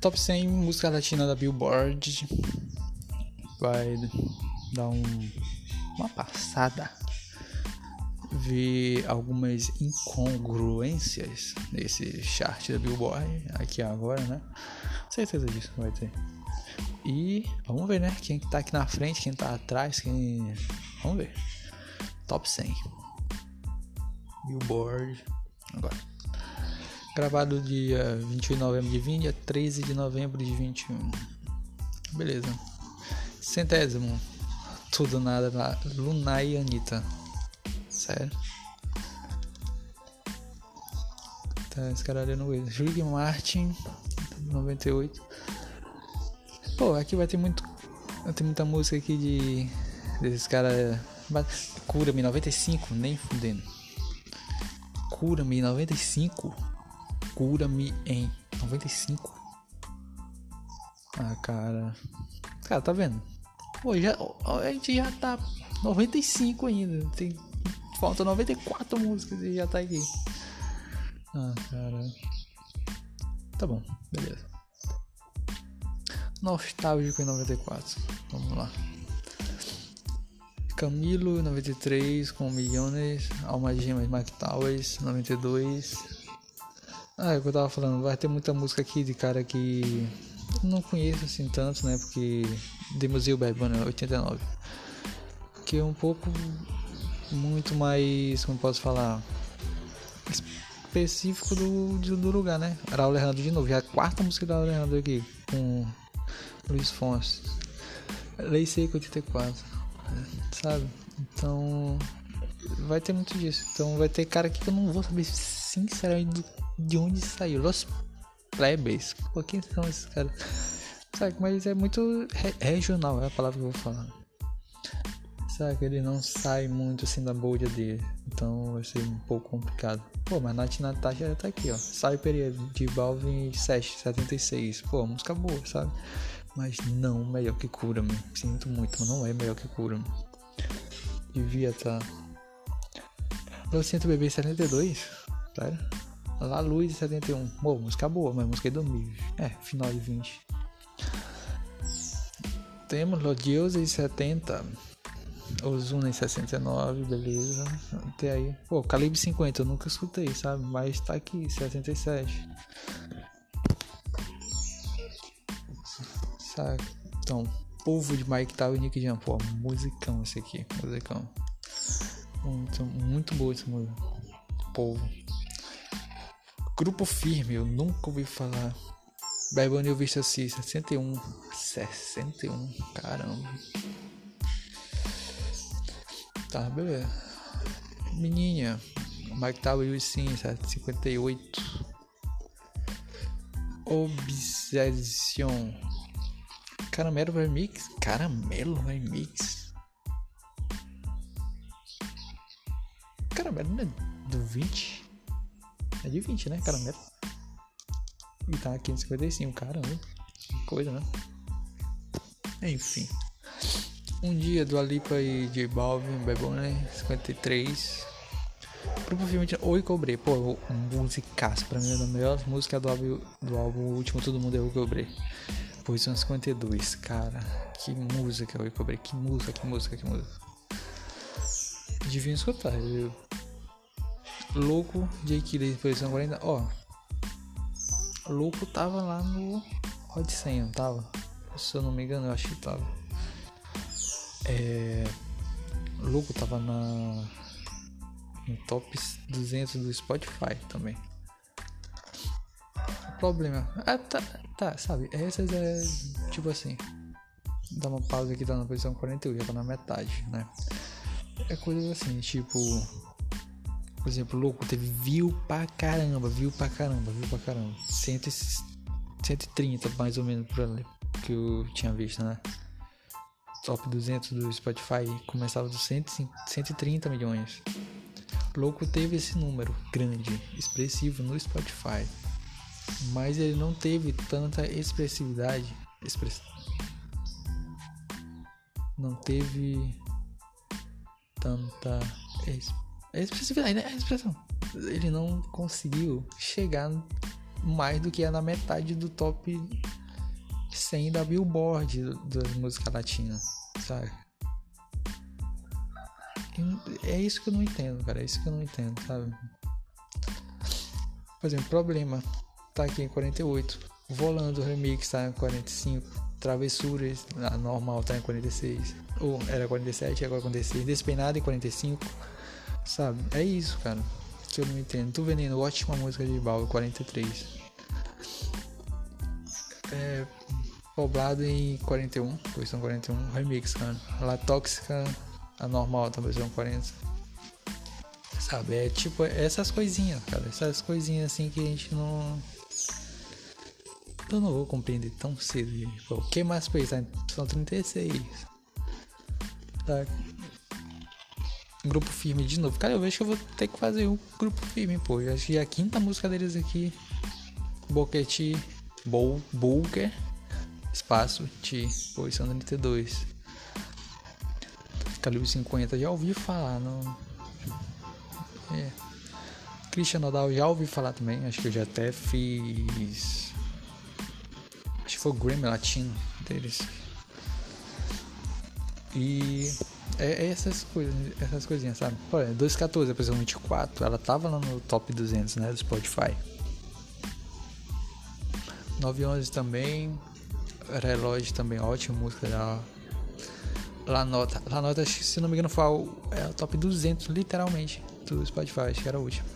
Top 100 música latina da Billboard. Vai dar um, uma passada. Ver algumas incongruências nesse chart da Billboard. Aqui agora, né? Certeza disso vai ter. E vamos ver, né? Quem tá aqui na frente, quem tá atrás, quem. Vamos ver. Top 100. Billboard. Agora. Gravado dia 21 de novembro de 20 a 13 de novembro de 21. Beleza. Centésimo. Tudo nada lá. Lunai e Anitta. Sério. Tá, esse cara ali no meio. Julie Martin. 98. Pô, aqui vai ter muito. Ter muita música aqui de. Desses caras. Cura-me 95, nem fudendo. Cura-me 95. Cura-me em 95. Ah, cara. Cara, tá vendo? Pô, já, a gente já tá 95 ainda. Tem, falta 94 músicas e já tá aqui. Ah, cara. Tá bom, beleza. Nostálgico em 94. Vamos lá. Camilo 93 com milhões. Alma Gemas Mike Towers 92. Ah, é o que eu tava falando, vai ter muita música aqui de cara que não conheço assim tanto, né? Porque The Museu Bad Bunny 89. Que é um pouco muito mais, como posso falar, específico do, do lugar, né? Raul Alejandro de novo, já é a quarta música da Raul Alejandro aqui, com Luiz Fonsi. Lei Seca 84, sabe? Então vai ter muito disso. Então vai ter cara aqui que eu não vou saber sinceramente de onde saiu. Los Plebes. Pô, quem são esses caras? Sabe, mas é muito re regional, é a palavra que eu vou falar. Sabe, ele não sai muito assim da bolha dele. Então vai ser um pouco complicado. Pô, mas Nath Natasha tá aqui, ó. Cyper de Balvin 7, 76. Pô, música boa, sabe? Mas não melhor que cura, me Sinto muito, mas não é melhor que cura, -me. Devia. Tá. Eu sinto bebê 72, sério? La Luz 71. Pô, música boa, mas música é 2000. É, final de 20. Temos Lodios em 70. Ozuna em 69, beleza. Até aí. Pô, Calibre 50, eu nunca escutei, sabe? Mas tá aqui, 77. Sabe? Então, Povo de Mike Tower e Nick Jam. Pô, musicão esse aqui. Musicão. Muito, muito boa esse música. Povo. Grupo Firme, eu nunca ouvi falar. Bebone eu visto assim, 61. 61, caramba. Tá, beleza. Menina, Mike Tower e sim, 58. Obsession. Caramelo Remix? Caramelo Remix? Caramelo não é do 20? É de 20, né? Caramelo. E tá aqui no 55, caramba. Que coisa, né? Enfim. Um dia do Alipa e J Balvin, Bebone, 53. Grupo filme de Oi Cobrei. Pô, musicaço. Pra mim, é uma das melhores músicas do álbum, do álbum Último Todo Mundo é Oi Cobrei. Posição 52, cara. Que música, Oi Cobrei. Que música, que música, que música. Devia escutar. Eu... Louco, Jake Lee, posição 40. Ó. Louco tava lá no Hot 100, não tava? Se eu não me engano, eu acho que tava. É. Louco tava na. No top 200 do Spotify também. O problema. Ah, tá, tá, sabe? Essas é tipo assim. Dá uma pausa aqui, tá na posição 41, já tá na metade, né? É coisas assim, tipo. Por exemplo, louco, teve view pra caramba, view pra caramba, view pra caramba. 130 mais ou menos por ali que eu tinha visto, né? Top 200 do Spotify começava dos 130 milhões. Louco teve esse número grande, expressivo no Spotify, mas ele não teve tanta expressividade. Express... Não teve tanta expressividade, né? A expressão. Ele não conseguiu chegar mais do que é na metade do top 100 da Billboard da música latina, sabe? É isso que eu não entendo, cara. É isso que eu não entendo, sabe? Por exemplo, Problema tá aqui em 48. Volando Remix tá em 45. Travessuras, a normal tá em 46. Ou era 47, agora 46. Despeinado em 45. Sabe? É isso, cara. Que eu não entendo. Tu Veneno, ótima música de Bal, 43. É. Poblado em 41, posição 41. Remix, cara. La Tóxica, a normal também são 40. Sabe? É tipo essas coisinhas, cara. Essas coisinhas assim que a gente não eu não vou compreender tão cedo. O que mais fez? São 36. Tá. Grupo firme de novo. Cara, eu vejo que eu vou ter que fazer um grupo firme, pô. Eu acho que a quinta música deles aqui. Boquete Bol Bulger. Espaço T. Posição 32. Calibre 50. Já ouvi falar, não. É. Christian Nodal já ouvi falar também. Acho que eu já até fiz foi o Grammy Latino deles. E é, é essas coisas, essas coisinhas, sabe? Olha, 214, a posição 24, ela tava lá no top 200, né, do Spotify. 911 também, Relógio também, ótima música dela. La Nota, La Nota, se não me engano, foi o, é o top 200, literalmente, do Spotify, acho que era o último.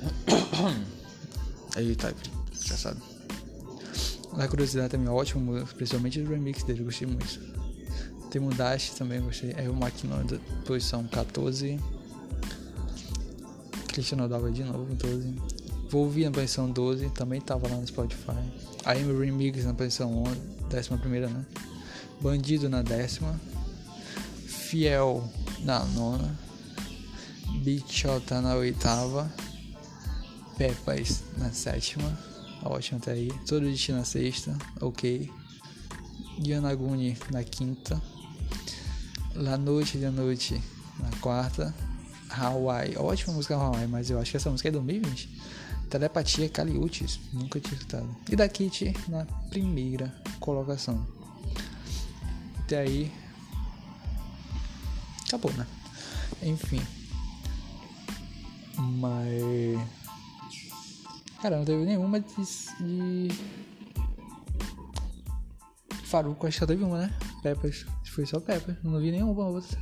Eita, já sabe. A curiosidade também ótimo, principalmente o remix dele, gostei muito. Tem o Dash também, gostei. É o posição 14. Cristiano Dalva de novo, 12. Volvi na posição 12, também tava lá no Spotify. A Amy Remix na posição 11, 11, né? Bandido na décima. Fiel na nona. Bichota na oitava. Pepas na sétima. Ótimo até aí. Todo Destino na sexta. Ok. Yanaguni na quinta. La Noite de Noite na quarta. Hawaii. Ótima música Hawaii, mas eu acho que essa música é 2020. Telepatia Caliutes. Nunca tinha escutado. E da Kitty na primeira colocação. Até aí. Acabou, né? Enfim. Mas. Cara, não teve nenhuma de. de... Faruco, acho que só teve uma, né? Peppers. Foi só Peppers. Não vi nenhuma outra.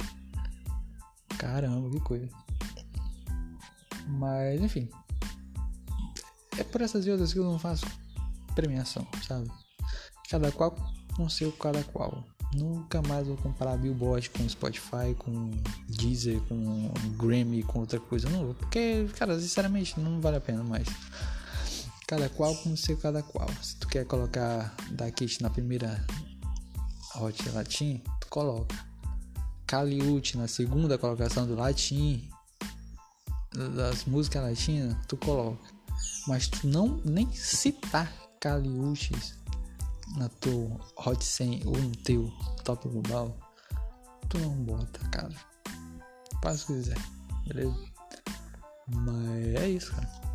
Caramba, que coisa. Mas, enfim. É por essas e outras que eu não faço premiação, sabe? Cada qual com seu cada qual. Nunca mais vou comparar Billboard com Spotify, com Deezer, com Grammy, com outra coisa. Não porque, cara, sinceramente, não vale a pena mais. Cada qual como ser cada qual. Se tu quer colocar da na primeira Hot Latim, tu coloca. Caliute na segunda colocação do Latim, das músicas latinas, tu coloca. Mas tu não nem citar Caliutes na tua Hot 100 ou no teu Top Global, tu não bota, cara. Faz o que quiser, beleza? Mas é isso, cara.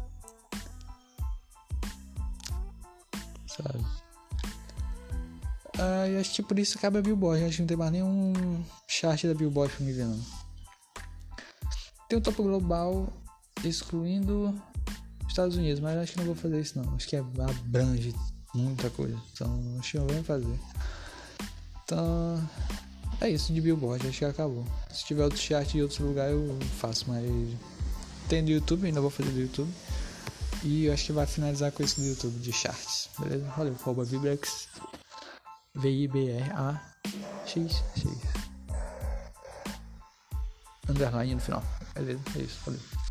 Sabe? Ah, e acho que por isso acaba a Billboard. Acho que não tem mais nenhum chart da Billboard pra me ver, não. Tem o topo global, excluindo Estados Unidos, mas acho que não vou fazer isso, não. Acho que abrange muita coisa. Então, acho que não vou fazer. Então, é isso de Billboard. Acho que acabou. Se tiver outro chart de outro lugar, eu faço, mas. Tem do YouTube, ainda vou fazer do YouTube. E eu acho que vai finalizar com isso do YouTube de charts. Beleza? Valeu, arroba Vibrex. V-I-B-R-A-X-X. Underline no final. Beleza? É isso. Valeu.